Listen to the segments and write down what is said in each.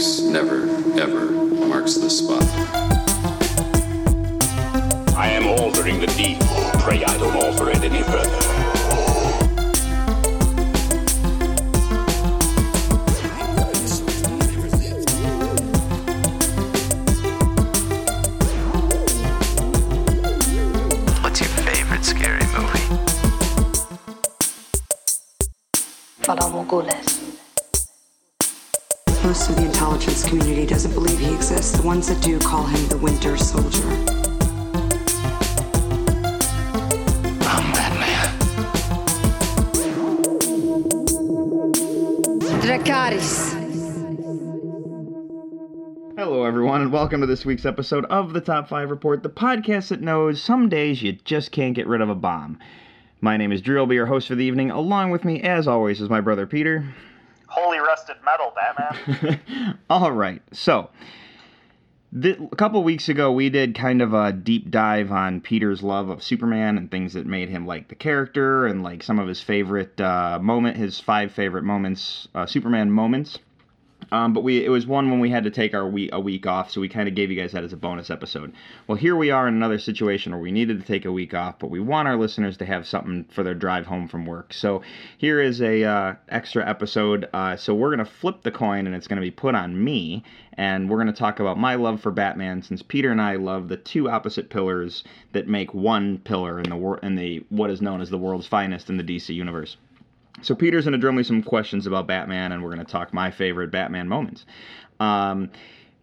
Never, ever marks the spot. I am altering the deed. Pray I don't alter it any further. Intelligence community doesn't believe he exists. The ones that do call him the Winter Soldier. I'm Batman. Dracarys. Hello, everyone, and welcome to this week's episode of the Top 5 Report, the podcast that knows some days you just can't get rid of a bomb. My name is Drew, I'll be your host for the evening. Along with me, as always, is my brother Peter. Holy rusted metal, Batman. All right, so a couple weeks ago, we did kind of a deep dive on Peter's love of Superman and things that made him like the character and like some of his favorite uh, moment, his five favorite moments, uh, Superman moments. Um, but we it was one when we had to take our week a week off, so we kind of gave you guys that as a bonus episode. Well, here we are in another situation where we needed to take a week off, but we want our listeners to have something for their drive home from work. So here is a uh, extra episode. Uh, so we're gonna flip the coin, and it's gonna be put on me, and we're gonna talk about my love for Batman, since Peter and I love the two opposite pillars that make one pillar in the wor- in the what is known as the world's finest in the DC universe. So Peter's going to drill me some questions about Batman, and we're going to talk my favorite Batman moments. Um,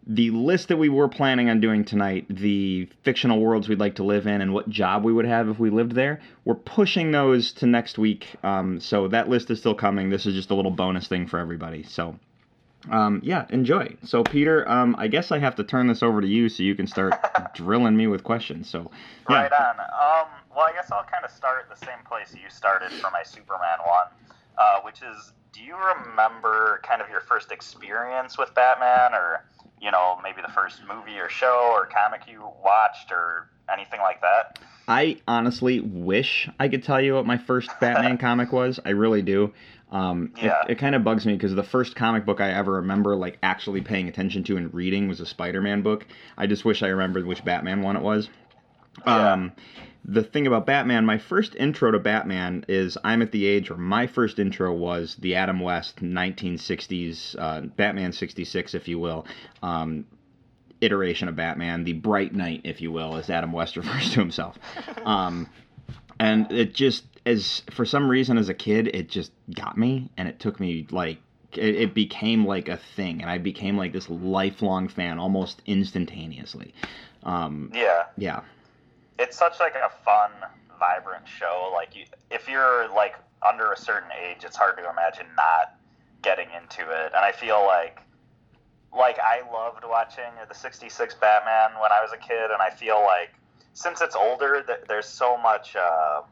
the list that we were planning on doing tonight, the fictional worlds we'd like to live in, and what job we would have if we lived there, we're pushing those to next week. Um, so that list is still coming. This is just a little bonus thing for everybody. So. Um, yeah, enjoy. So, Peter, um, I guess I have to turn this over to you so you can start drilling me with questions. So, yeah. Right on. Um, well, I guess I'll kind of start at the same place you started for my Superman one, uh, which is, do you remember kind of your first experience with Batman, or you know maybe the first movie or show or comic you watched, or anything like that? I honestly wish I could tell you what my first Batman comic was. I really do. Um, Yeah. It, it kind of bugs me because the first comic book I ever remember like actually paying attention to and reading was a Spider-Man book. I just wish I remembered which Batman one it was. Yeah. Um, the thing about Batman, my first intro to Batman is I'm at the age where my first intro was the Adam West 1960s, uh, Batman 66, if you will. Um, iteration of Batman, the Bright Knight, if you will, as Adam West refers to himself. Um, and it just, as for some reason, as a kid, it just got me, and it took me like it, it became like a thing, and I became like this lifelong fan almost instantaneously. Um, Yeah. yeah, it's such like a fun, vibrant show. Like you, if you're like under a certain age, it's hard to imagine not getting into it. And I feel like, like I loved watching the '66 Batman when I was a kid, and I feel like since it's older, th- there's so much. Uh,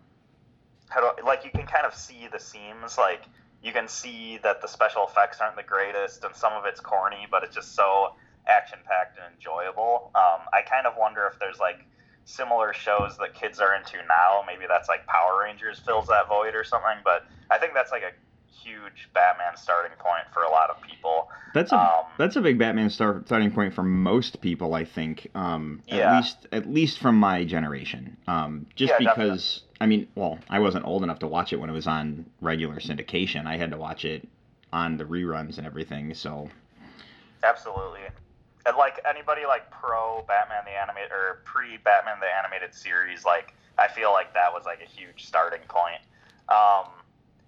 how do like you can kind of see the seams, like. You can see that the special effects aren't the greatest, and some of it's corny, but it's just so action packed and enjoyable. Um, I kind of wonder if there's like similar shows that kids are into now. Maybe that's like Power Rangers fills that void or something. But I think that's like a huge Batman starting point for a lot of people. that's a Um, that's a big Batman start, starting point for most people, I think. Um, at Yeah. least at least from my generation. Um, just Yeah, because I mean, well, I wasn't old enough to watch it when it was on regular syndication. I had to watch it on the reruns and everything. So Absolutely. And like anybody like pro Batman the animated or pre Batman the animated series, like I feel like that was like a huge starting point. Um,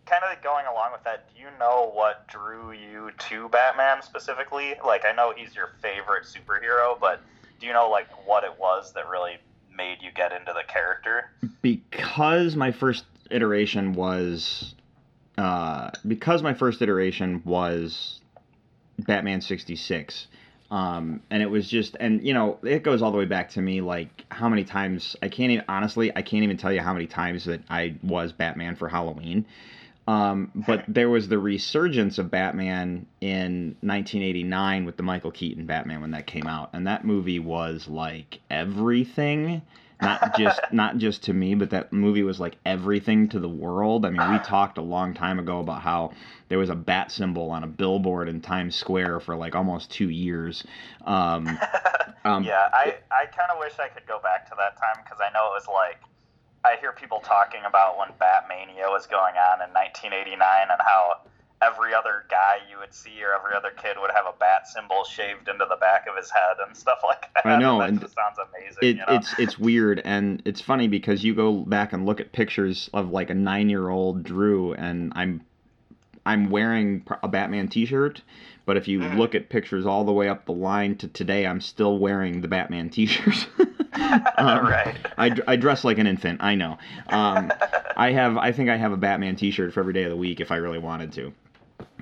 kind of going along with that, do you know what drew you to Batman specifically? Like I know he's your favorite superhero, but do you know like what it was that really made you get into the character? because my first iteration was uh, because my first iteration was Batman 66 um, and it was just and you know it goes all the way back to me like how many times I can't even honestly I can't even tell you how many times that I was Batman for Halloween. Um, but there was the resurgence of Batman in 1989 with the Michael Keaton Batman when that came out, and that movie was like everything not just not just to me, but that movie was like everything to the world. I mean, we talked a long time ago about how there was a bat symbol on a billboard in Times Square for like almost two years. Um, um, yeah, I, I kind of wish I could go back to that time because I know it was like I hear people talking about when Batmania was going on in 1989 and how every other guy you would see or every other kid would have a bat symbol shaved into the back of his head and stuff like that. I know, and just sounds amazing. it, you know? it's it's weird and it's funny because you go back and look at pictures of like a nine year old Drew and I'm I'm wearing a Batman T-shirt, but if you look at pictures all the way up the line to today, I'm still wearing the Batman T-shirt. Um, right. I, I dress like an infant. I know. Um, I have I think I have a Batman T-shirt for every day of the week if I really wanted to.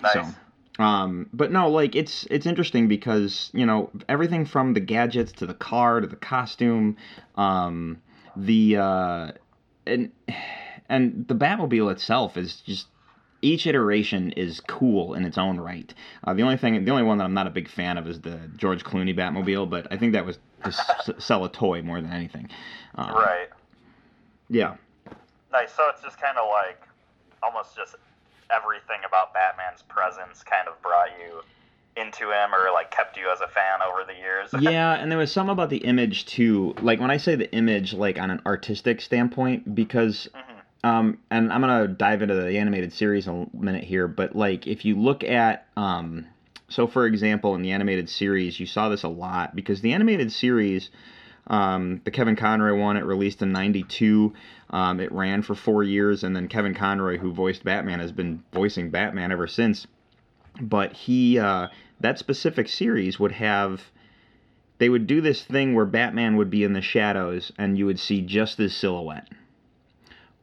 Nice. So, um, but no, like it's it's interesting because you know everything from the gadgets to the car to the costume, um, the uh, and and the Batmobile itself is just each iteration is cool in its own right. Uh, the only thing, the only one that I'm not a big fan of is the George Clooney Batmobile, but I think that was to s- sell a toy more than anything. Um, right. Yeah. Nice. So it's just kind of like almost just everything about Batman's presence kind of brought you into him or like kept you as a fan over the years. yeah, and there was some about the image too. Like when I say the image, like on an artistic standpoint, because, um, and I'm gonna dive into the animated series in a minute here, but like if you look at, um, so for example, in the animated series, you saw this a lot because the animated series, um, the Kevin Conroy one, it released in '92. Um, it ran for four years, and then Kevin Conroy, who voiced Batman, has been voicing Batman ever since. But he, uh, that specific series would have they would do this thing where Batman would be in the shadows and you would see just his silhouette,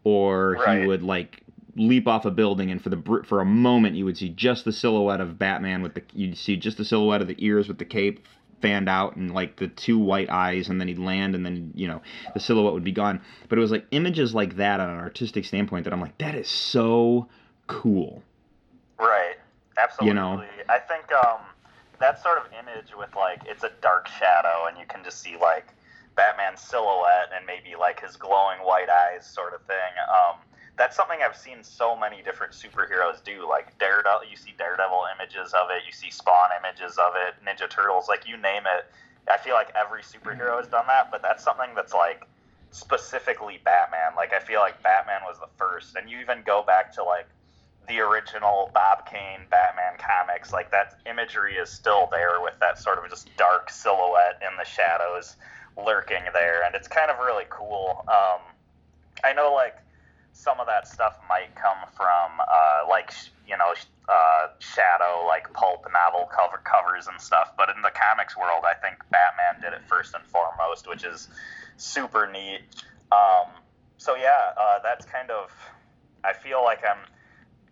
or Right. he would like leap off a building and for the for a moment you would see just the silhouette of Batman with the you'd see just the silhouette of the ears with the cape fanned out and like the two white eyes and then he'd land and then you know the silhouette would be gone but it was like images like that on an artistic standpoint that I'm like that is so cool Right. Absolutely. You know? I think um, that sort of image with like it's a dark shadow and you can just see like Batman's silhouette and maybe like his glowing white eyes sort of thing. Um, that's something I've seen so many different superheroes do. Like Daredevil, you see Daredevil images of it, you see Spawn images of it, Ninja Turtles, like you name it. I feel like every superhero has done that, but that's something that's like specifically Batman. Like I feel like Batman was the first, and you even go back to like the original Bob Kane Batman comics. Like that imagery is still there with that sort of just dark silhouette in the shadows lurking there, and it's kind of really cool. Um, I know like some of that stuff might come from uh, like you know uh, shadow like pulp novel cover covers and stuff, but in the comics world, I think Batman did it first and foremost, which is super neat. Um, so yeah, uh, that's kind of. I feel like I'm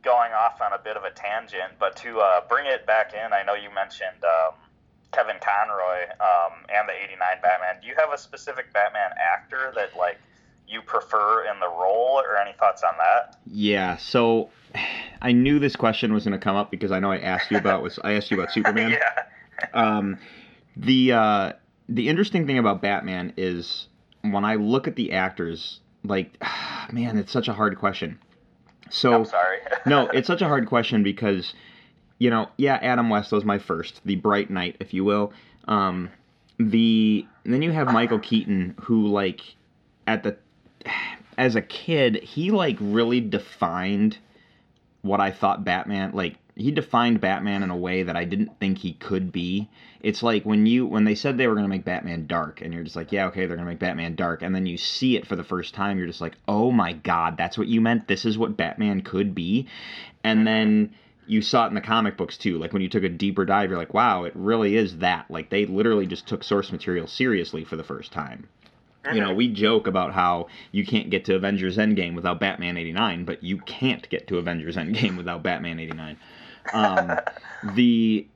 going off on a bit of a tangent, but to uh, bring it back in, I know you mentioned um, Kevin Conroy um, and the '89 Batman. Do you have a specific Batman actor that like you prefer in the role, or any thoughts on that? Yeah, so I knew this question was going to come up because I know I asked you about was I asked you about Superman. yeah. Um, the uh, the interesting thing about Batman is when I look at the actors, like, man, it's such a hard question. So I'm sorry. no, it's such a hard question because, you know, yeah, Adam West was my first, the bright knight, if you will. Um, the then you have Michael Keaton, who like at the as a kid, he like really defined what I thought Batman like he defined Batman in a way that I didn't think he could be. It's like when you when they said they were going to make Batman dark and you're just like, yeah, okay, they're going to make Batman dark and then you see it for the first time, you're just like, "Oh my god, that's what you meant. This is what Batman could be." And then you saw it in the comic books too. Like when you took a deeper dive, you're like, "Wow, it really is that." Like they literally just took source material seriously for the first time. You know, we joke about how you can't get to Avengers Endgame without Batman 89, but you can't get to Avengers Endgame without Batman 89. Um, the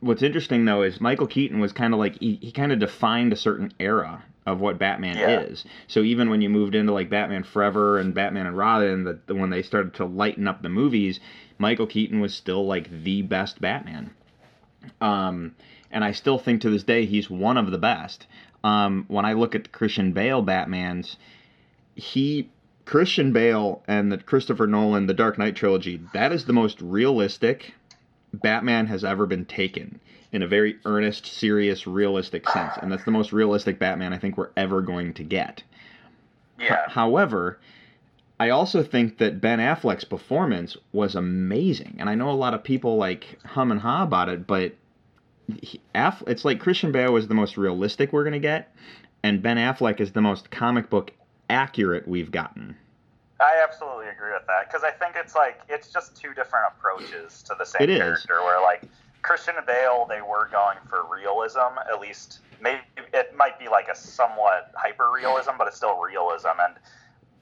what's interesting though is Michael Keaton was kind of like he, he kind of defined a certain era of what Batman Yeah. is. So even when you moved into like Batman Forever and Batman and Robin, that when they started to lighten up the movies, Michael Keaton was still like the best Batman. Um, and I still think to this day he's one of the best. Um, when I look at the Christian Bale Batman's, he Christian Bale and the Christopher Nolan The Dark Knight trilogy, that is the most realistic Batman has ever been taken in a very earnest, serious, realistic sense. And that's the most realistic Batman I think we're ever going to get. Yeah. However, I also think that Ben Affleck's performance was amazing. And I know a lot of people like hum and ha about it, but he, Aff, it's like Christian Bale was the most realistic we're going to get, and Ben Affleck is the most comic book accurate we've gotten. I absolutely agree with that because I think it's like it's just two different approaches to the same It is. character. Where like Christian Bale, they were going for realism. At least maybe it might be like a somewhat hyper realism, but it's still realism. And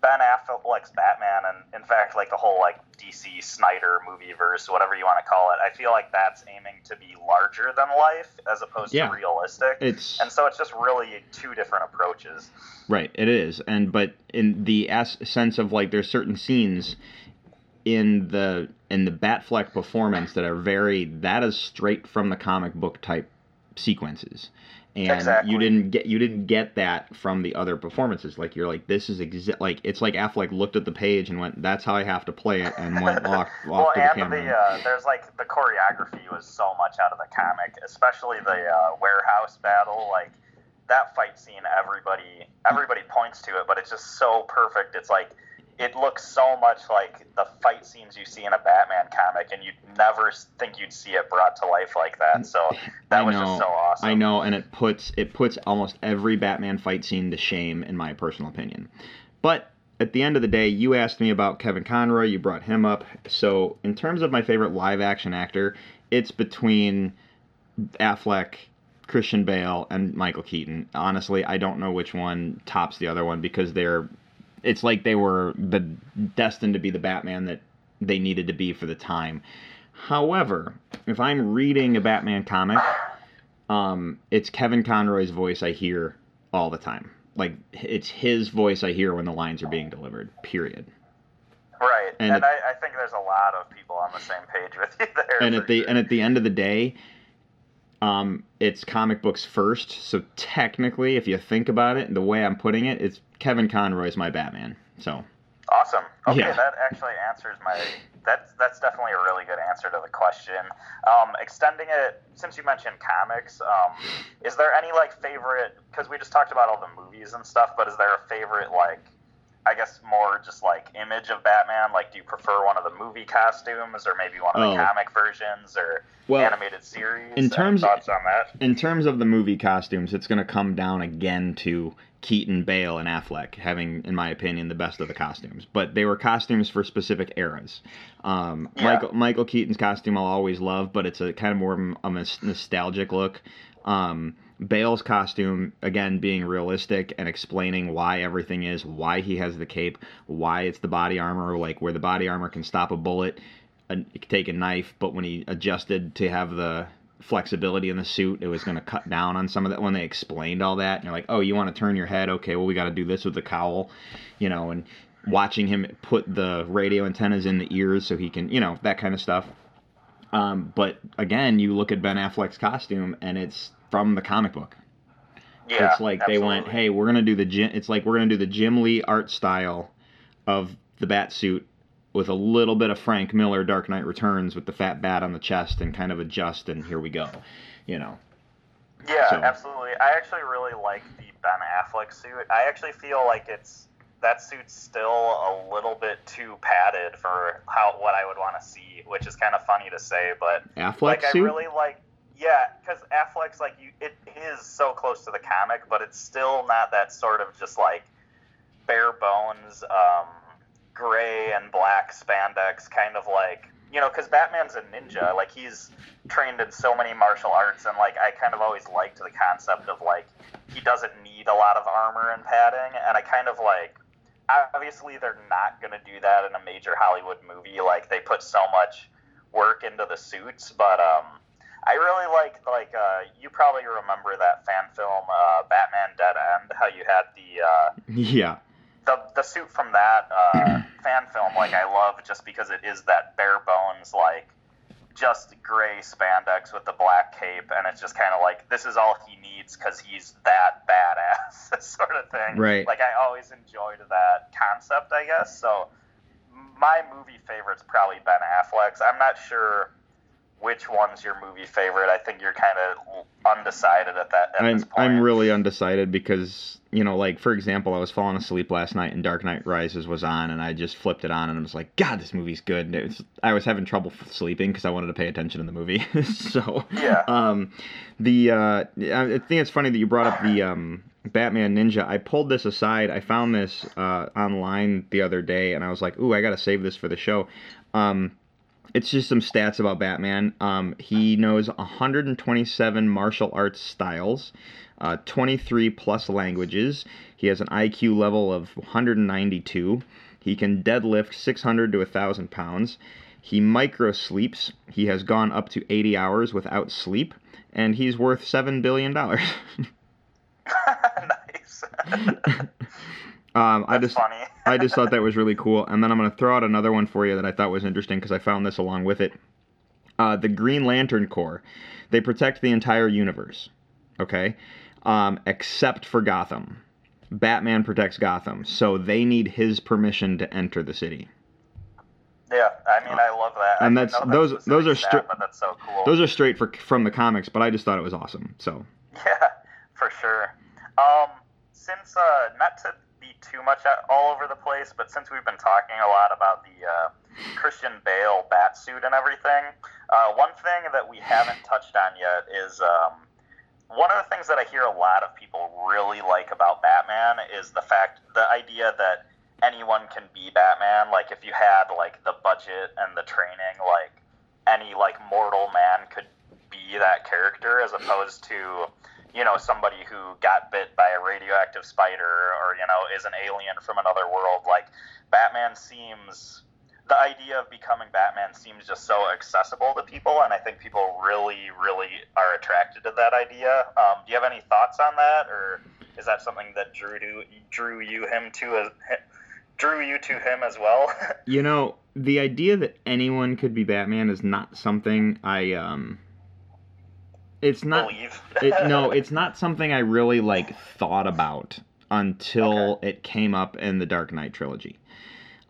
Ben Affleck's Batman, and in fact, like the whole like DC Snyder movie verse, whatever you want to call it, I feel like that's aiming to be larger than life as opposed Yeah. to realistic. It's and so it's just really two different approaches. Right, it is, and but in the as- sense of like there's certain scenes in the in the Batfleck performance that are very that is straight from the comic book type sequences, and Exactly. you didn't get you didn't get that from the other performances. Like you're like this is exa- like it's like Affleck looked at the page and went that's how I have to play it and went off, off well, to the and camera. the uh, there's like the choreography was so much out of the comic, especially the uh, warehouse battle. Like that fight scene, everybody everybody points to it, but it's just so perfect. It's like it looks so much like the fight scenes you see in a Batman comic, and you'd never think you'd see it brought to life like that. So that I was know, just so awesome. I know, and it puts it puts almost every Batman fight scene to shame, in my personal opinion. But at the end of the day, you asked me about Kevin Conroy. You brought him up. So in terms of my favorite live action actor, it's between Affleck, Christian Bale, and Michael Keaton. Honestly, I don't know which one tops the other one because they're. It's like they were the destined to be the Batman that they needed to be for the time. However, if I'm reading a Batman comic, um, it's Kevin Conroy's voice I hear all the time. Like it's his voice I hear when the lines are being delivered. Period. right, and and, it- I, I think there's a lot of people on the same page with you there. and at the and at the end of the day, um, it's comic books first. So technically, if you think about it, the way I'm putting it, it's Kevin Conroy's my Batman. So Awesome. Okay, Yeah. that actually answers my. That's that's definitely a really good answer to the question. Um, extending it, since you mentioned comics, um, is there any like favorite? Because we just talked about all the movies and stuff, but is there a favorite like? I guess more just like image of Batman. Like, do you prefer one of the movie costumes, or maybe one of the Oh. comic versions, or Well, animated series? in Any terms- thoughts on that? in terms of the movie costumes, it's going to come down again to Keaton, Bale, and Affleck having, in my opinion, the best of the costumes. But they were costumes for specific eras. Um, Yeah. Michael Michael Keaton's costume I'll always love, but it's a kind of more of a nostalgic look. Um, Bale's costume, again, being realistic and explaining why everything is, why he has the cape, why it's the body armor, like where the body armor can stop a bullet, a, take a knife, but when he adjusted to have the flexibility in the suit, it was going to cut down on some of that. When they explained all that, and you're like, oh, you want to turn your head? Okay, well, we got to do this with the cowl, you know, and watching him put the radio antennas in the ears so he can, you know, that kind of stuff. Um, but again, you look at Ben Affleck's costume, and it's from the comic book. Yeah, it's like they went, hey, we're gonna do the Jim. It's like we're gonna do the Jim Lee art style of the bat suit with a little bit of Frank Miller Dark Knight Returns with the fat bat on the chest and kind of adjust, and here we go. You know, Yeah, So- absolutely. I actually really like the Ben Affleck suit. I actually feel like it's that suit's still a little bit too padded for how what I would want to see, which is kind of funny to say, but Affleck like I really like yeah, because Affleck's like you, it is so close to the comic, but it's still not that sort of just like bare bones, um, gray and black spandex kind of like you know, because Batman's a ninja, like he's trained in so many martial arts, and like I kind of always liked the concept of like he doesn't need a lot of armor and padding, and I kind of like obviously they're not going to do that in a major Hollywood movie, like they put so much work into the suits, but um. I really like like uh, you probably remember that fan film uh, Batman Dead End how you had the uh, yeah, the the suit from that uh, fan film like I love just because it is that bare bones like just gray spandex with the black cape, and it's just kind of like this is all he needs because he's that badass, sort of thing. Right. Like I always enjoyed that concept, I guess. So my movie favorite's probably Ben Affleck's. I'm not sure which one's your movie favorite. I think you're kind of undecided at that. At I'm this point. I'm really undecided because you know, like for example, I was falling asleep last night and Dark Knight Rises was on, and I just flipped it on and I was like, God, this movie's good. And it was, I was having trouble sleeping because I wanted to pay attention in the movie. so Yeah. um, the uh, I think it's funny that you brought up the um. Batman Ninja. I pulled this aside. I found this uh, online the other day, and I was like, "Ooh, I gotta save this for the show." Um, it's just some stats about Batman. Um, he knows 127 martial arts styles, uh, 23 plus languages. He has an IQ level of 192. He can deadlift 600 to 1,000 pounds. He micro sleeps. He has gone up to 80 hours without sleep, and he's worth $7 billion. um, nice. I just. funny. I just thought that was really cool. And then I'm going to throw out another one for you that I thought was interesting because I found this along with it. Uh, the Green Lantern Corps. They protect the entire universe, okay? Um, except for Gotham. Batman protects Gotham, so they need his permission to enter the city. yeah, I mean, I love that. And that's- that those- those are stat, stri- but that's so cool. Those are straight for, from the comics, but I just thought it was awesome. So, Yeah, for sure. Um, since uh, not to too much all over the place, but since we've been talking a lot about the uh, Christian Bale bat suit and everything, uh, one thing that we haven't touched on yet is um, one of the things that I hear a lot of people really like about Batman is the fact, the idea that anyone can be Batman. Like if you had like the budget and the training, like any like mortal man could be that character, as opposed to you know somebody who got bit by a radioactive spider or you know is an alien from another world. Like Batman seems the idea of becoming Batman seems just so accessible to people, and I think people really, really are attracted to that idea. Um, do you have any thoughts on that, or is that something that drew to drew you him to as drew you to him as well? you know, the idea that anyone could be Batman is not something I, um, it's not. It, no, it's not something I really like thought about until it came up in the Dark Knight trilogy.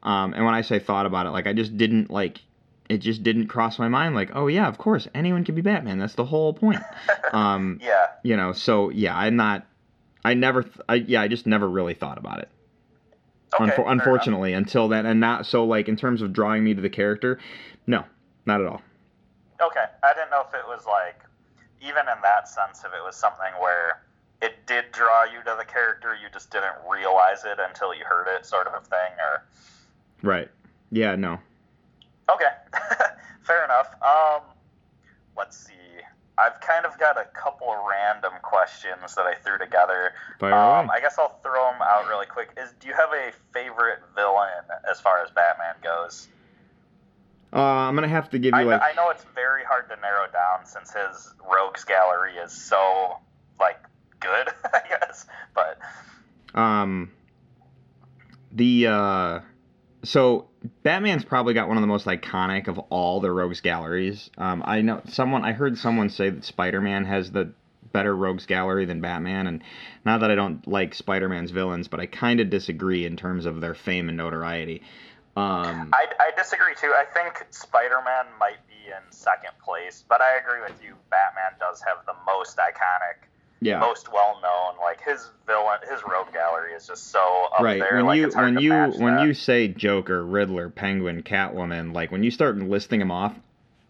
Um, and when I say thought about it, like I just didn't like it just didn't cross my mind like, oh yeah, of course, anyone can be Batman. That's the whole point. Um, yeah. you know, so yeah, I'm not I never th- I yeah, I just never really thought about it. Okay. Unfor- fair enough. unfortunately, until then and not so like in terms of drawing me to the character, no, not at all. Okay, I didn't know if it was like, even in that sense, if it was something where it did draw you to the character, you just didn't realize it until you heard it, sort of a thing, or Right. Yeah, no. okay, fair enough. Um, let's see. I've kind of got a couple of random questions that I threw together. Um. I guess I'll throw them out really quick. Is do you have a favorite villain as far as Batman goes? Uh, I'm gonna have to give you I, like I know it's very hard to narrow down since his rogues gallery is so like good, I guess. But um the uh so Batman's probably got one of the most iconic of all the rogues galleries. Um, I know someone I heard someone say that Spider-Man has the better rogues gallery than Batman and not that I don't like Spider-Man's villains, but I kind of disagree in terms of their fame and notoriety. Um, I, I disagree too. I think Spider-Man might be in second place, but I agree with you. Batman does have the most iconic, yeah. most well-known. Like his villain, his rogue gallery is just so up right there. when like, you when you when that. you say joker riddler penguin catwoman like when you start listing them off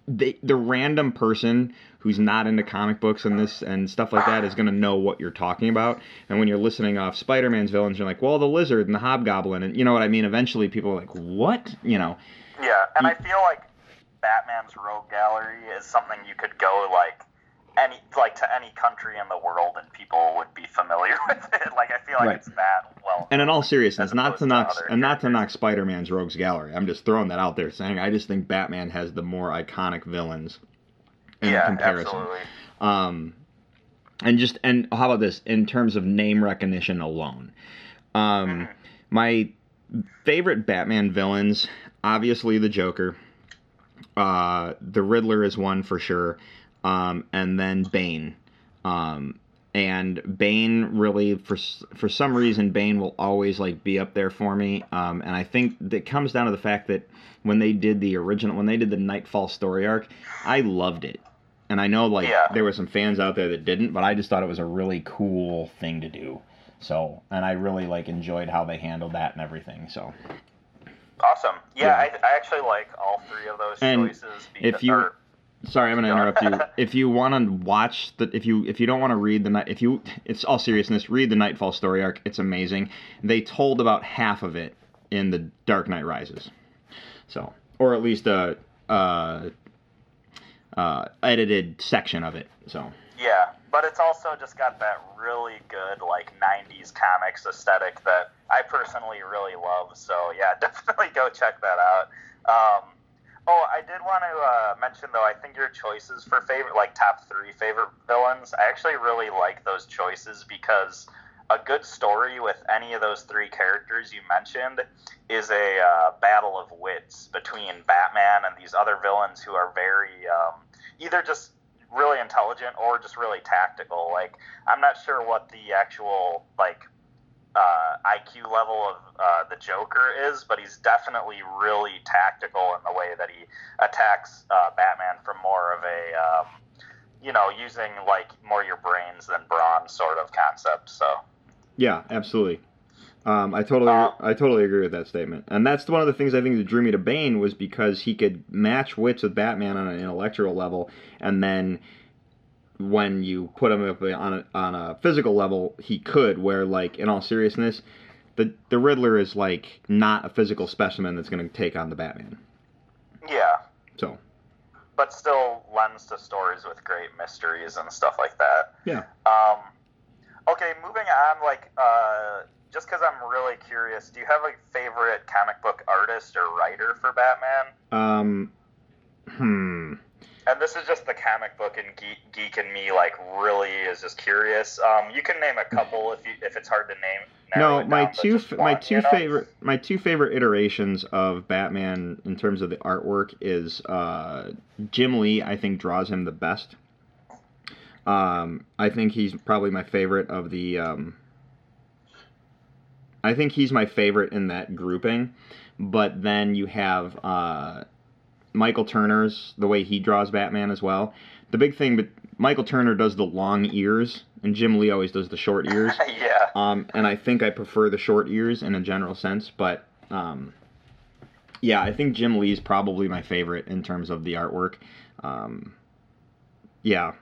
they, the random person who's not into comic books and this and stuff like that is going to know what you're talking about. And when you're listening off spider-man's villains you're like well the lizard and the hobgoblin and you know what i mean? Eventually people are like what? You know? Yeah, and I feel like Batman's rogue gallery is something you could go like any like to any country in the world and people would be familiar with it. Like I feel like Right. it's that well. and in all seriousness not to knock and not to knock spider-man's rogues gallery i'm just throwing that out there saying i just think batman has the more iconic villains in yeah, comparison absolutely. um and just and how about this in terms of name recognition alone um my favorite batman villains obviously the joker Uh, the Riddler is one for sure, um, and then Bane. Um, and Bane really, for for some reason, Bane will always like be up there for me. Um, and I think that comes down to the fact that when they did the original, when they did the Nightfall story arc, I loved it. And I know like Yeah. there were some fans out there that didn't, but I just thought it was a really cool thing to do. So, and I really like enjoyed how they handled that and everything. So, Awesome. Yeah, Yeah. I, I actually like all three of those And choices. if you- or- sorry, I'm gonna interrupt you. If you want to watch the, if you if you don't want to read the night, if you, it's all seriousness, read the Nightfall story arc. It's amazing. They told about half of it in the Dark Knight Rises. So, or at least a, uh, uh, edited section of it. So, Yeah, but it's also just got that really good like '90s comics aesthetic that I personally really love. So yeah, definitely go check that out. Um, oh, I did want to uh, mention though. I think your choices for favorite, like top three favorite villains, I actually really like those choices because a good story with any of those three characters you mentioned is a uh, battle of wits between Batman and these other villains who are very um, either just really intelligent or just really tactical. Like I'm not sure what the actual like uh, IQ level of uh, the Joker is, but he's definitely really tactical in the way that he attacks uh, Batman from more of a um, you know using like more your brains than brawn sort of concept. So yeah, absolutely. Um, I totally, Uh, I totally agree with that statement, and that's one of the things I think that drew me to Bane was because he could match wits with Batman on an intellectual level, and then when you put him up on a, on a physical level, he could. Where, like, in all seriousness, the the Riddler is like not a physical specimen that's going to take on the Batman. yeah, So but still lends to stories with great mysteries and stuff like that. yeah, Um, okay, moving on. Like, uh, just because I'm really curious, do you have a favorite comic book artist or writer for Batman? um, hmm. And this is just the comic book and geek, geek and me. Like, really is just curious. Um, you can name a couple if you if it's hard to name. No, my down, two my two you know? favorite my two favorite iterations of Batman in terms of the artwork is uh, Jim Lee. I think draws him the best. Um, I think he's probably my favorite of the. Um, I think he's my favorite in that grouping, but then you have uh, Michael Turner's the way he draws Batman as well. The big thing, but Michael Turner does the long ears, and Jim Lee always does the short ears. yeah. Um, and I think I prefer the short ears in a general sense, but um, yeah, I think Jim Lee's probably my favorite in terms of the artwork. Um, yeah,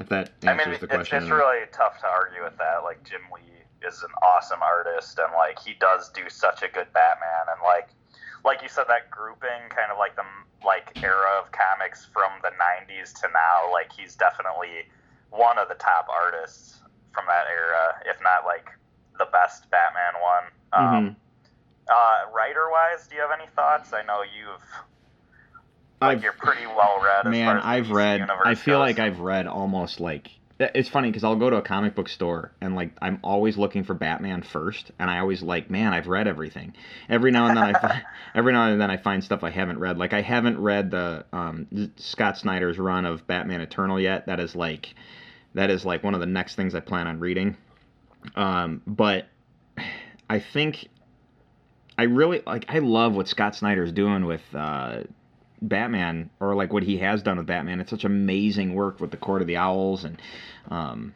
if that I answers mean, the it's, question. it's really tough to argue with that. Like Jim Lee is an awesome artist, and like he does do such a good Batman, and like like you said, that grouping, kind of like the like era of comics from the '90s to now. Like he's definitely one of the top artists from that era, if not like the best Batman one. Um, Mhm. uh, writer wise, do you have any thoughts? I know you've like I've- you're pretty well read. as Man, far as I've DC read. I feel goes. like I've read almost like. It's funny because I'll go to a comic book store and like I'm always looking for Batman first, and I always like, man, I've read everything. Every now and then I find, every now and then I find stuff I haven't read. Like I haven't read the um, Scott Snyder's run of Batman Eternal yet. That is like, that is like one of the next things I plan on reading. Um, but I think I really like. I love what Scott Snyder's doing with. Uh, Batman or like what he has done with Batman. It's such amazing work with the Court of the Owls and um,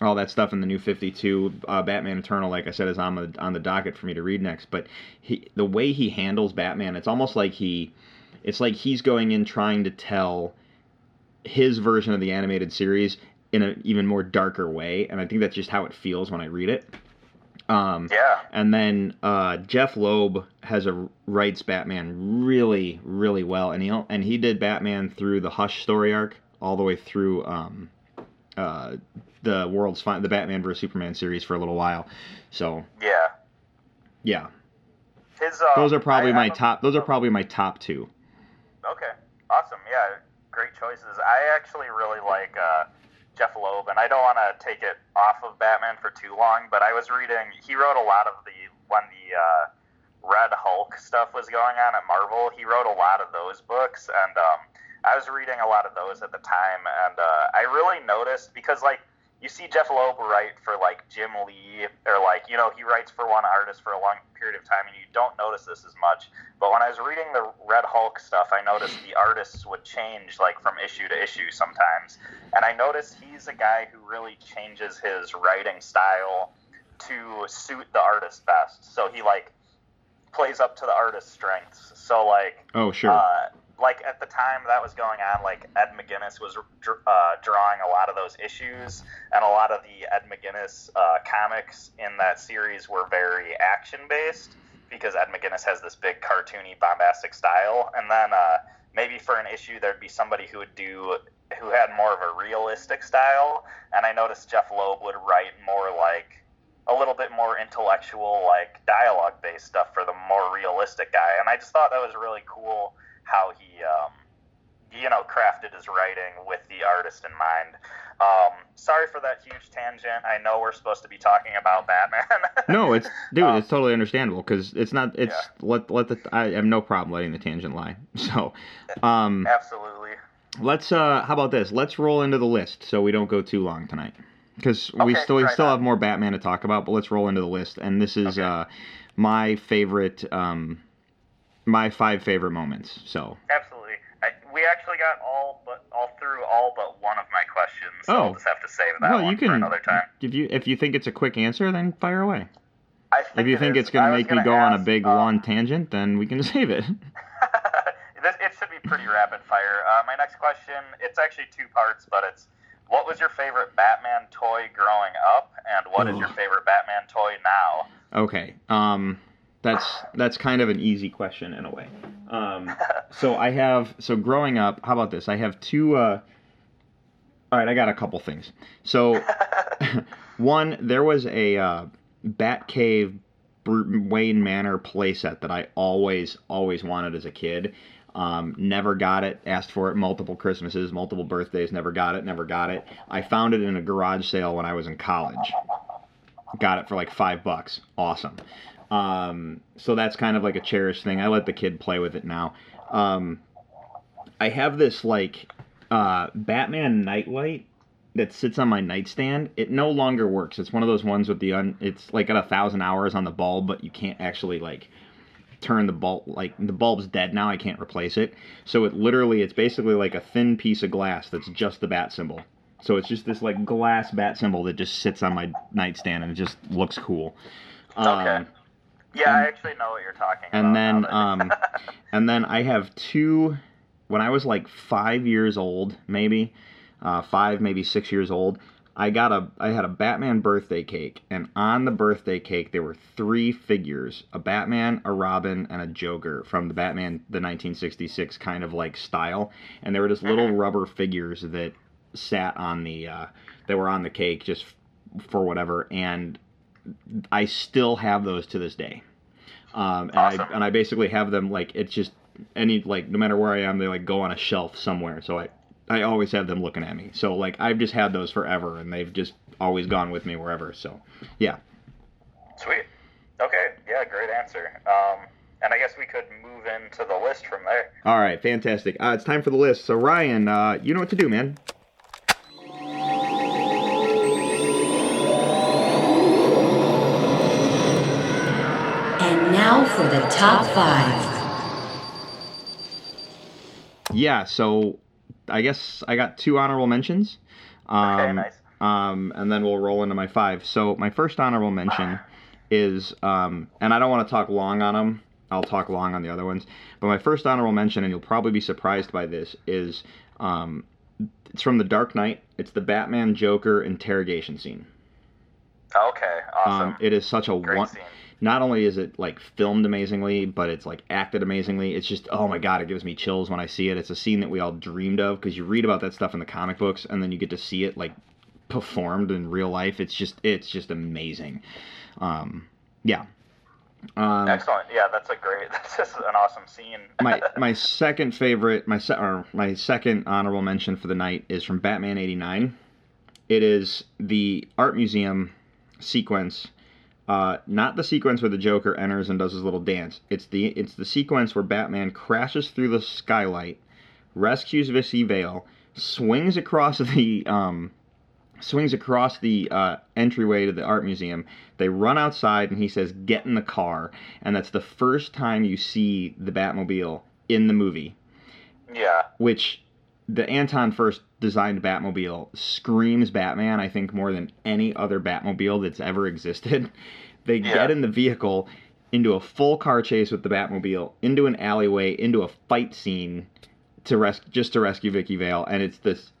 all that stuff in the New Fifty Two. Uh, Batman Eternal, like I said, is on the on the docket for me to read next. But he, the way he handles Batman, it's almost like he, it's like he's going in trying to tell his version of the animated series in an even more darker way, and I think that's just how it feels when I read it. Um, yeah. and then uh, Jeph Loeb has a writes Batman really, really well, and he and he did Batman through the Hush story arc all the way through um, uh, the world's fin- the Batman vs Superman series for a little while. So Yeah. yeah, His, uh, those are probably I- my I'm top. Those are probably my top two. Okay, awesome. Yeah, great choices. I actually really like uh, Jeph Loeb, and I don't want to take it off of Batman for too long, but I was reading. He wrote a lot of the when the uh, Red Hulk stuff was going on at Marvel, he wrote a lot of those books, and um, I was reading a lot of those at the time, and uh, I really noticed because like you see Jeph Loeb write for like Jim Lee, or like you know he writes for one artist for a long period of time, and you don't notice this as much. But when I was reading the Red Hulk stuff, I noticed the artists would change like from issue to issue sometimes, and I noticed he's a guy who really changes his writing style to suit the artist best. So he like plays up to the artist's strengths. So like Oh, sure. uh, like at the time that was going on, like Ed McGuinness was uh, drawing a lot of those issues, and a lot of the Ed McGuinness uh, comics in that series were very action based because Ed McGuinness has this big cartoony, bombastic style. And then uh, maybe for an issue there'd be somebody who would do who had more of a realistic style, and I noticed Jeph Loeb would write more like a little bit more intellectual, like dialogue based stuff for the more realistic guy. And I just thought that was really cool how he, um, you know, crafted his writing with the artist in mind. Um, sorry for that huge tangent. I know we're supposed to be talking about Batman. no, it's dude, Um, it's totally understandable because it's not. It's let let the. I have no problem letting the tangent lie. So, um, Absolutely. let's. uh How about this? Let's roll into the list so we don't go too long tonight. Because we Okay, still we still on. have more Batman to talk about, but let's roll into the list. And this is Okay. uh my favorite um my five favorite moments. So Absolutely. I, we actually got all but all through all but one of my questions. So Oh. I'll just have to save that well, one you for can another time. if you if you think it's a quick answer, then fire away. If you it think is. it's gonna make me go on a big um, long tangent, then we can save it. this, it should be pretty rapid fire. Uh, my next question, it's actually two parts, but it's what was your favorite Batman toy growing up, and what is your favorite Batman toy now? Okay. Um that's that's kind of an easy question in a way. Um so I have so growing up, how about this? I have two uh All right, I got a couple things. So one, there was a uh Batcave Wayne Manor playset that I always always wanted as a kid. Um, never got it. Asked for it multiple Christmases, multiple birthdays. Never got it. Never got it. I found it in a garage sale when I was in college. Got it for like five bucks. Awesome. Um, so that's kind of like a cherished thing. I let the kid play with it now. Um, I have this like uh, Batman nightlight that sits on my nightstand. It no longer works. It's one of those ones with the un. It's like got a thousand hours on the bulb, but you can't actually like turn the bulb. Like the bulb's dead now. I can't replace it. So it literally, it's basically like a thin piece of glass that's just the bat symbol. So it's just this like glass bat symbol that just sits on my nightstand and it just looks cool. Um, Okay. Yeah, I actually know what you're talking and about. then um and then i have two when i was like five years old maybe uh, five maybe six years old i got a i had a batman birthday cake and on the birthday cake there were three figures a batman a robin and a joker from the batman the 1966 kind of like style and there were just little rubber figures that sat on the uh that were on the cake just for whatever and i still have those to this day um, and Awesome. I and I basically have them like it's just any like no matter where I am they like go on a shelf somewhere so I I always have them looking at me so like I've just had those forever and they've just always gone with me wherever so yeah Sweet. Okay. Yeah, great answer. Um, and I guess we could move into the list from there. all right fantastic uh, it's time for the list so Ryan uh, you know what to do man now for the top five. yeah so I guess I got two honorable mentions um, Okay, nice. um, and then we'll roll into my five. So my first honorable mention is, um, and I don't want to talk long on them. I'll talk long on the other ones. But my first honorable mention, and you'll probably be surprised by this, is um, it's from The Dark Knight. It's the Batman Joker interrogation scene. Okay. Awesome. Um, it is such a great one. scene. Not only is it like filmed amazingly, but it's like acted amazingly. It's just oh my god, it gives me chills when I see it. It's a scene that we all dreamed of because you read about that stuff in the comic books, and then you get to see it like performed in real life. It's just it's just amazing. Um, yeah. Um, Excellent. Yeah, that's a great. That's just an awesome scene. my my second favorite, my se- or my second honorable mention for the night is from Batman '89. It is the art museum sequence Uh, not the sequence where the Joker enters and does his little dance. It's the it's the sequence where Batman crashes through the skylight, rescues Vicki Vale, swings across the um, swings across the uh, entryway to the art museum. They run outside and he says, "Get in the car," and that's the first time you see the Batmobile in the movie Yeah. which the Anton Furst designed Batmobile screams Batman, I think, more than any other Batmobile that's ever existed. They Yeah. get in the vehicle into a full car chase with the Batmobile, into an alleyway, into a fight scene to res- just to rescue Vicki Vale, and it's this.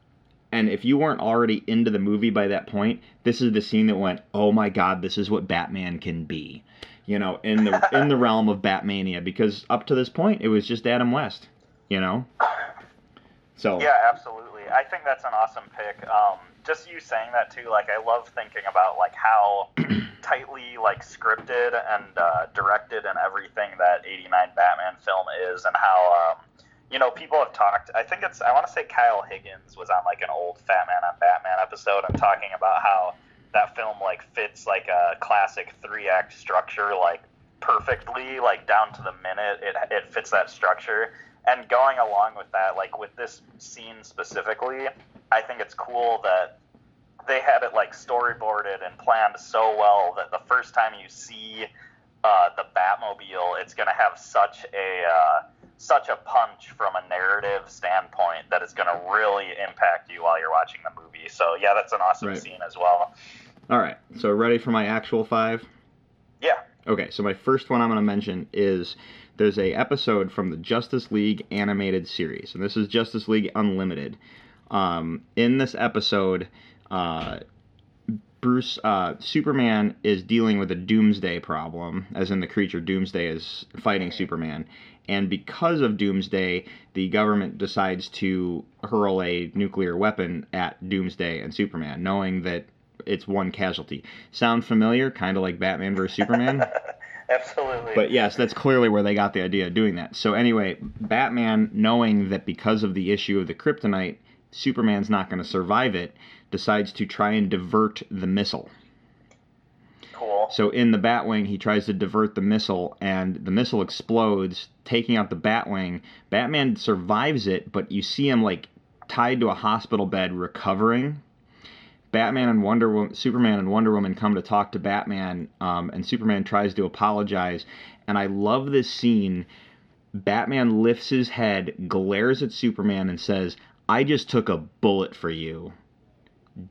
And if you weren't already into the movie by that point, this is the scene that went, "Oh my God, this is what Batman can be," you know, in the in the realm of Batmania. Because up to this point, it was just Adam West, you know. So Yeah, absolutely. I think that's an awesome pick. Um, just you saying that too, like I love thinking about like how tightly like scripted and uh, directed and everything that '89 Batman film is, and how um, you know people have talked. I think it's I want to say Kyle Higgins was on like an old Fat Man on Batman episode and talking about how that film like fits like a classic three act structure like perfectly like down to the minute it, it fits that structure and going along with that like with this scene specifically i think it's cool that they had it like storyboarded and planned so well that the first time you see uh, the batmobile it's going to have such a uh, such a punch from a narrative standpoint that it's going to really impact you while you're watching the movie. So yeah that's an awesome Right. scene as well. All right, so ready for my actual five? yeah. Okay, so my first one I'm going to mention is there's a episode from the Justice League animated series, and this is Justice League Unlimited. Um, in this episode, uh, Bruce uh, Superman is dealing with a doomsday problem, as in the creature Doomsday is fighting Superman. And because of Doomsday, the government decides to hurl a nuclear weapon at Doomsday and Superman, knowing that it's one casualty. Sound familiar? Kind of like Batman vs Superman. absolutely But yes, that's clearly where they got the idea of doing that. So anyway, Batman, knowing that because of the issue of the kryptonite, Superman's not going to survive it, decides to try and divert the missile. cool So in the Batwing, he tries to divert the missile, and the missile explodes, taking out the Batwing. Batman survives it, but you see him like tied to a hospital bed, recovering. Batman and Wonder Woman, Superman and Wonder Woman come to talk to Batman, um, and Superman tries to apologize. And I love this scene. Batman lifts his head, glares at Superman, and says, "I just took a bullet for you.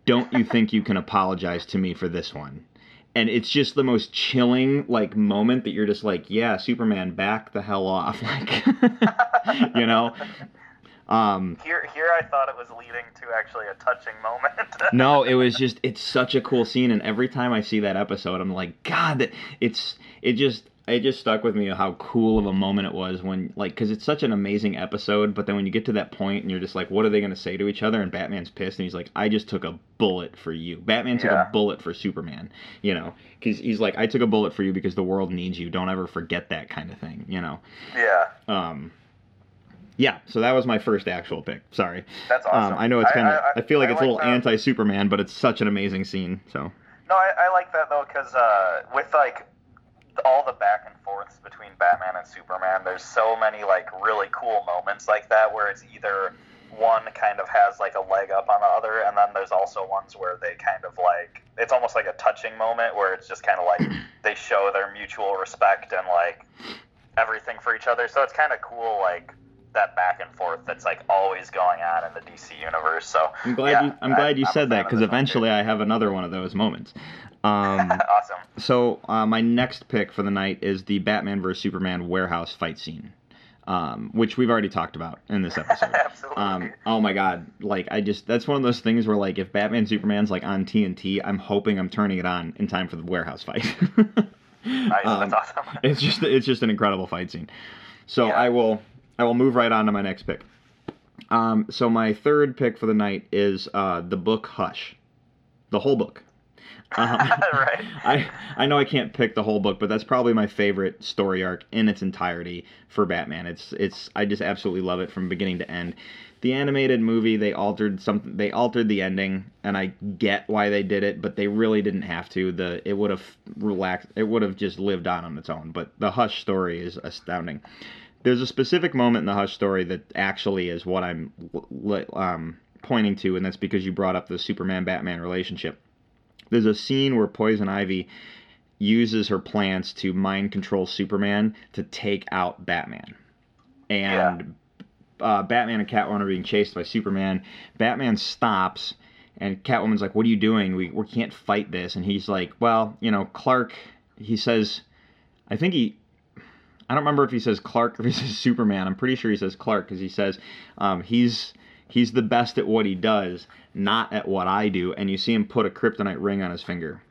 Don't you think you can apologize to me for this one?" and it's just the most chilling like moment that you're just like yeah superman back the hell off like you know um Here, here, I thought it was leading to actually a touching moment. no it was just it's such a cool scene and every time i see that episode i'm like god it's it just it just stuck with me how cool of a moment it was when like because it's such an amazing episode but then when you get to that point and you're just like what are they going to say to each other? and batman's pissed and he's like i just took a bullet for you. Batman took Yeah. a bullet for superman you know? Because he's like i took a bullet for you because the world needs you. Don't ever forget that kind of thing you know? Yeah, um yeah so that was my first actual pick sorry that's awesome. um, i know it's kind of I, feel like I it's a little anti-superman but it's such an amazing scene so No, I, I like that though because uh, with like all the back and forths between Batman and Superman, there's so many like really cool moments like that where it's either one kind of has like a leg up on the other, and then there's also ones where they kind of like it's almost like a touching moment where it's just kind of like they show their mutual respect and like everything for each other. So it's kind of cool like that back and forth that's like always going on in the DC universe. So I'm glad yeah, you I'm glad you I'm said that because eventually I have another one of those moments. Um, awesome. so uh, my next pick for the night is the Batman vs Superman warehouse fight scene, um, which we've already talked about in this episode. Absolutely. Um, oh my god, like I just that's one of those things where like if Batman Superman's like on TNT, I'm hoping I'm turning it on in time for the warehouse fight. Nice, Um, that's awesome. it's just it's just an incredible fight scene. So Yeah. I will I will move right on to my next pick. Um, so my third pick for the night is uh, the book Hush, the whole book. Um, right. I I know I can't pick the whole book, but that's probably my favorite story arc in its entirety for Batman. It's it's I just absolutely love it from beginning to end. the animated movie they altered something they altered the ending and i get why they did it but they really didn't have to the it would have relaxed it would have just lived on on its own but the hush story is astounding there's a specific moment in the hush story that actually is what i'm um, pointing to and that's because you brought up the superman batman relationship there's a scene where poison ivy uses her plants to mind control superman to take out batman and uh, Batman and Catwoman are being chased by Superman. Batman stops, and Catwoman's like, "What are you doing? We we can't fight this." And he's like, "Well, you know, Clark." He says, "I think he." I don't remember if he says Clark or if he says Superman. I'm pretty sure he says Clark because he says um, he's he's the best at what he does, not at what I do. And you see him put a kryptonite ring on his finger.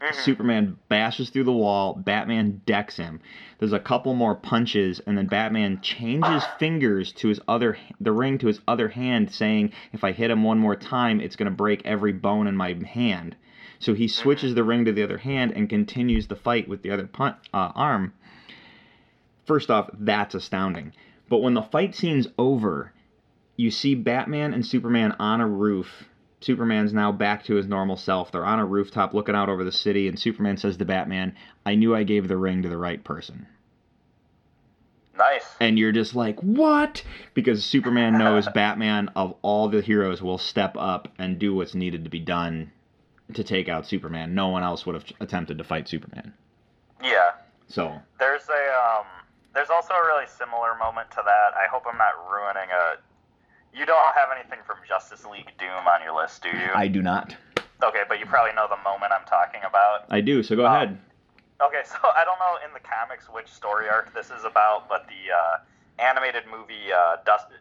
Mm-hmm. Superman bashes through the wall. Batman decks him. There's a couple more punches, and then Batman changes fingers to his other the ring to his other hand, saying, "If I hit him one more time, it's gonna break every bone in my hand." So he switches the ring to the other hand and continues the fight with the other pun- uh, arm. First off, that's astounding. But when the fight scene's over, you see Batman and Superman on a roof Superman's now back to his normal self. They're on a rooftop looking out over the city, and Superman says to Batman, I knew I gave the ring to the right person. Nice. And you're just like, what? Because Superman knows Batman, of all the heroes, will step up and do what's needed to be done to take out Superman. No one else would have attempted to fight Superman. Yeah. So. There's a, um, there's also a really similar moment to that. I hope I'm not ruining a you don't have anything from Justice League Doom on your list, do you? I do not. Okay, but you probably know the moment I'm talking about. I do, so go um, ahead. Okay, so I don't know in the comics which story arc this is about, but the uh, animated movie uh,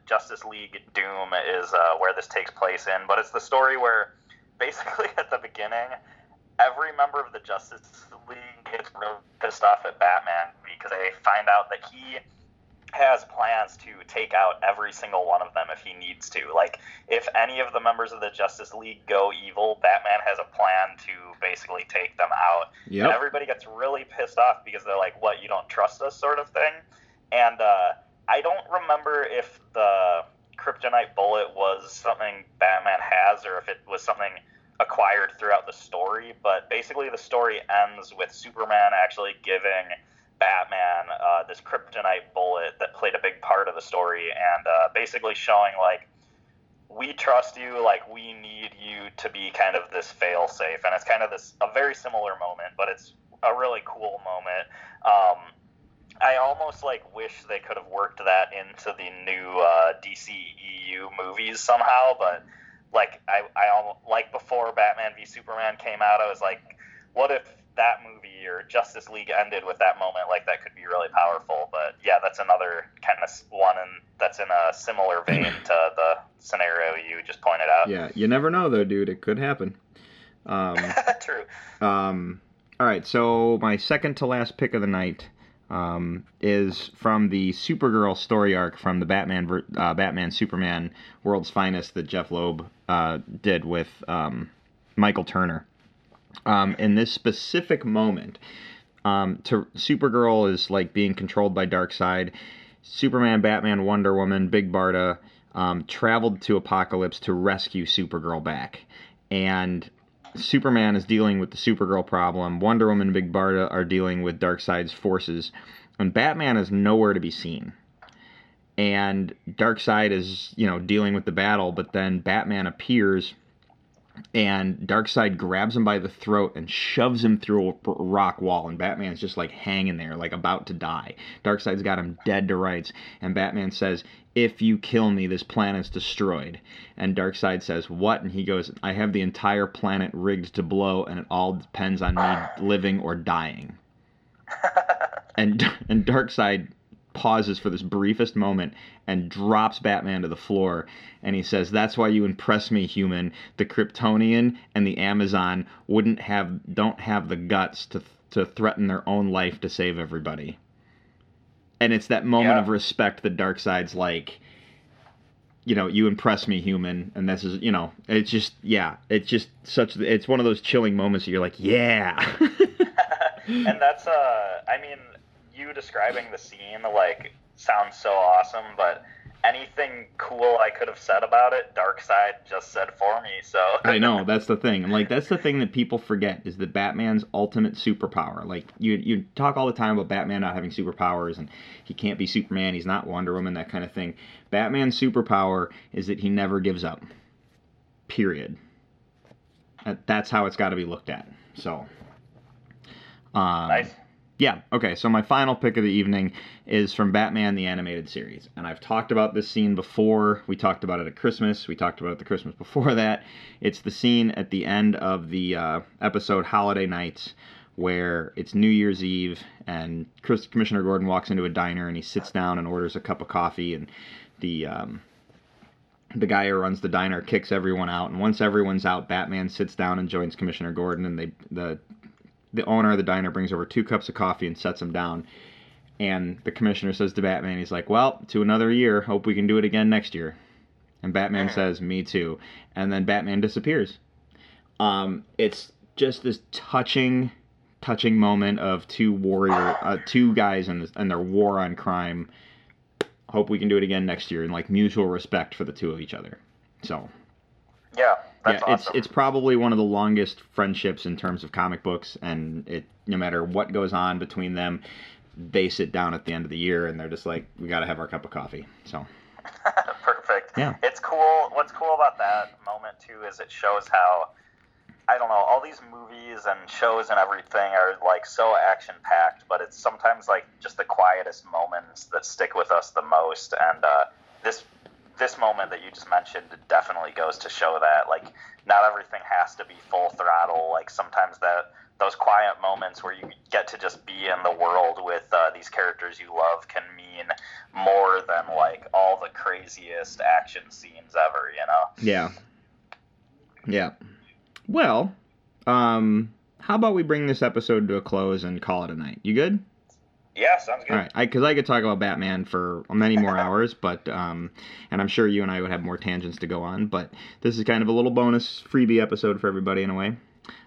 Justice League Doom is uh, where this takes place in. But it's the story where basically at the beginning, every member of the Justice League gets really pissed off at Batman because they find out that he has plans to take out every single one of them if he needs to. Like, if any of the members of the Justice League go evil, Batman has a plan to basically take them out. Yep. And everybody gets really pissed off because they're like, what, you don't trust us, sort of thing? And uh, I don't remember if the kryptonite bullet was something Batman has or if it was something acquired throughout the story, basically the story ends with Superman actually giving Batman uh, this kryptonite bullet that played a big part of the story, and uh, basically showing like we trust you, like we need you to be kind of this fail safe, and it's kind of this a very similar moment, but it's a really cool moment. Um, I almost like wish they could have worked that into the new uh, DCEU movies somehow, but like I, I like before Batman v Superman came out, I was like, what if that movie or Justice League ended with that moment, like that could be really powerful. But yeah, that's another kind of one and that's in a similar vein to the scenario you just pointed out. Yeah, you never know though, dude. It could happen. Um, True. Um, all right, so my second to last pick of the night um, is from the Supergirl story arc from the Batman uh, Batman Superman World's Finest that Jeph Loeb uh, did with um, Michael Turner um, in this specific moment, um, to Supergirl is like being controlled by Darkseid. Superman, Batman, Wonder Woman, Big Barda um, traveled to Apokolips to rescue Supergirl back, and Superman is dealing with the Supergirl problem. Wonder Woman and Big Barda are dealing with Darkseid's forces, and Batman is nowhere to be seen. And Darkseid is, you know, dealing with the battle, but then Batman appears and Darkseid grabs him by the throat and shoves him through a rock wall, and Batman's just like hanging there, like about to die. Darkseid's got him dead to rights, and Batman says, "If you kill me, this planet's destroyed." And Darkseid says, "What?" And he goes, "I have the entire planet rigged to blow, and it all depends on me living or dying." and and Darkseid pauses for this briefest moment and drops Batman to the floor. And he says, That's why you impress me, human. The Kryptonian and the Amazon wouldn't have, don't have the guts to, to threaten their own life to save everybody. And it's that moment yeah. of respect that Darkseid's like, you know, you impress me, human. And this is, you know, it's just, yeah, it's just such, it's one of those chilling moments that you're like, yeah. and that's, uh, I mean, you describing the scene, like, sounds so awesome, but anything cool I could have said about it, Darkseid just said for me. So I know that's the thing. And like that's the thing that people forget is that Batman's ultimate superpower. Like you you talk all the time about Batman not having superpowers and he can't be Superman, he's not Wonder Woman, that kind of thing. Batman's superpower is that he never gives up. Period. That's how it's got to be looked at. So um, nice. Yeah, okay, so my final pick of the evening is from Batman the Animated Series. And I've talked about this scene before. We talked about it at Christmas. We talked about it the Christmas before that. It's the scene at the end of the uh, episode Holiday Knights where it's New Year's Eve and Chris, Commissioner Gordon walks into a diner and he sits down and orders a cup of coffee and the um, the guy who runs the diner kicks everyone out and once everyone's out Batman sits down and joins Commissioner Gordon and they the the owner of the diner brings over two cups of coffee and sets them down. And the commissioner says to Batman, he's like, Well, to another year. Hope we can do it again next year. And Batman says, Me too. And then Batman disappears. Um, it's just this touching, touching moment of two warrior, uh, two guys in, this, in their war on crime. Hope we can do it again next year, and like mutual respect for the two of each other. So Yeah, that's yeah, awesome. it's it's probably one of the longest friendships in terms of comic books, and it no matter what goes on between them, they sit down at the end of the year and they're just like, we got to have our cup of coffee. So Perfect. Yeah. It's cool. What's cool about that moment too is it shows how I don't know, all these movies and shows and everything are like so action packed, but it's sometimes like just the quietest moments that stick with us the most. And uh, this this moment that you just mentioned definitely goes to show that like not everything has to be full throttle. Like sometimes that those quiet moments where you get to just be in the world with uh, these characters you love can mean more than like all the craziest action scenes ever. You know. yeah, yeah. Well, um, how about we bring this episode to a close and call it a night? You good? Yeah, sounds good. All right, because I, could talk about Batman for many more hours, but um, and I'm sure you and I would have more tangents to go on. But this is kind of a little bonus freebie episode for everybody in a way.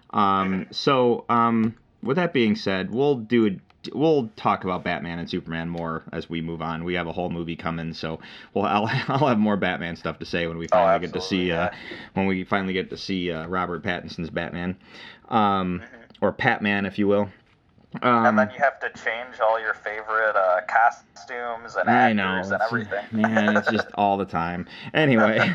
Um, so um, with that being said, we'll do a, we'll talk about Batman and Superman more as we move on. We have a whole movie coming, so well I'll I'll have more Batman stuff to say when we finally get to see uh, yeah. when we finally get to see uh, Robert Pattinson's Batman, um, or Patman, if you will. Um, And then you have to change all your favorite uh, costumes and I know, actors and it's- everything. man. It's just all the time. Anyway,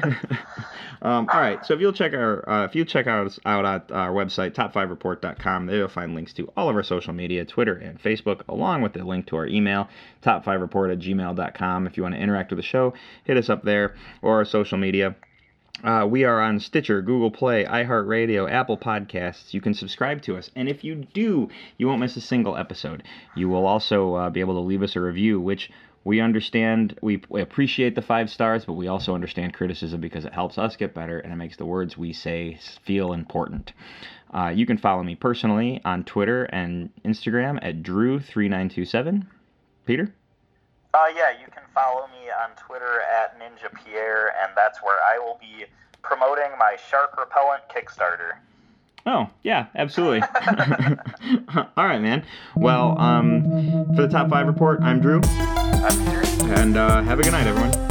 um, all right. So if you'll check our uh, if you check out out at our website top5report.com, there you'll find links to all of our social media, Twitter and Facebook, along with the link to our email top5report at gmail.com. If you want to interact with the show, hit us up there or our social media. Uh, we are on Stitcher, Google Play, iHeartRadio, Apple Podcasts. You can subscribe to us. And if you do, you won't miss a single episode. You will also uh, be able to leave us a review, which we understand. We, we appreciate the five stars, but we also understand criticism because it helps us get better and it makes the words we say feel important. Uh, you can follow me personally on Twitter and Instagram at Drew3927. Peter? Uh, yeah, you can follow me on Twitter at Ninja Pierre, and that's where I will be promoting my shark repellent Kickstarter. Oh, yeah, absolutely. All right, man. Well, um, for the top five report, I'm Drew, I'm Peter. and uh, have a good night, everyone.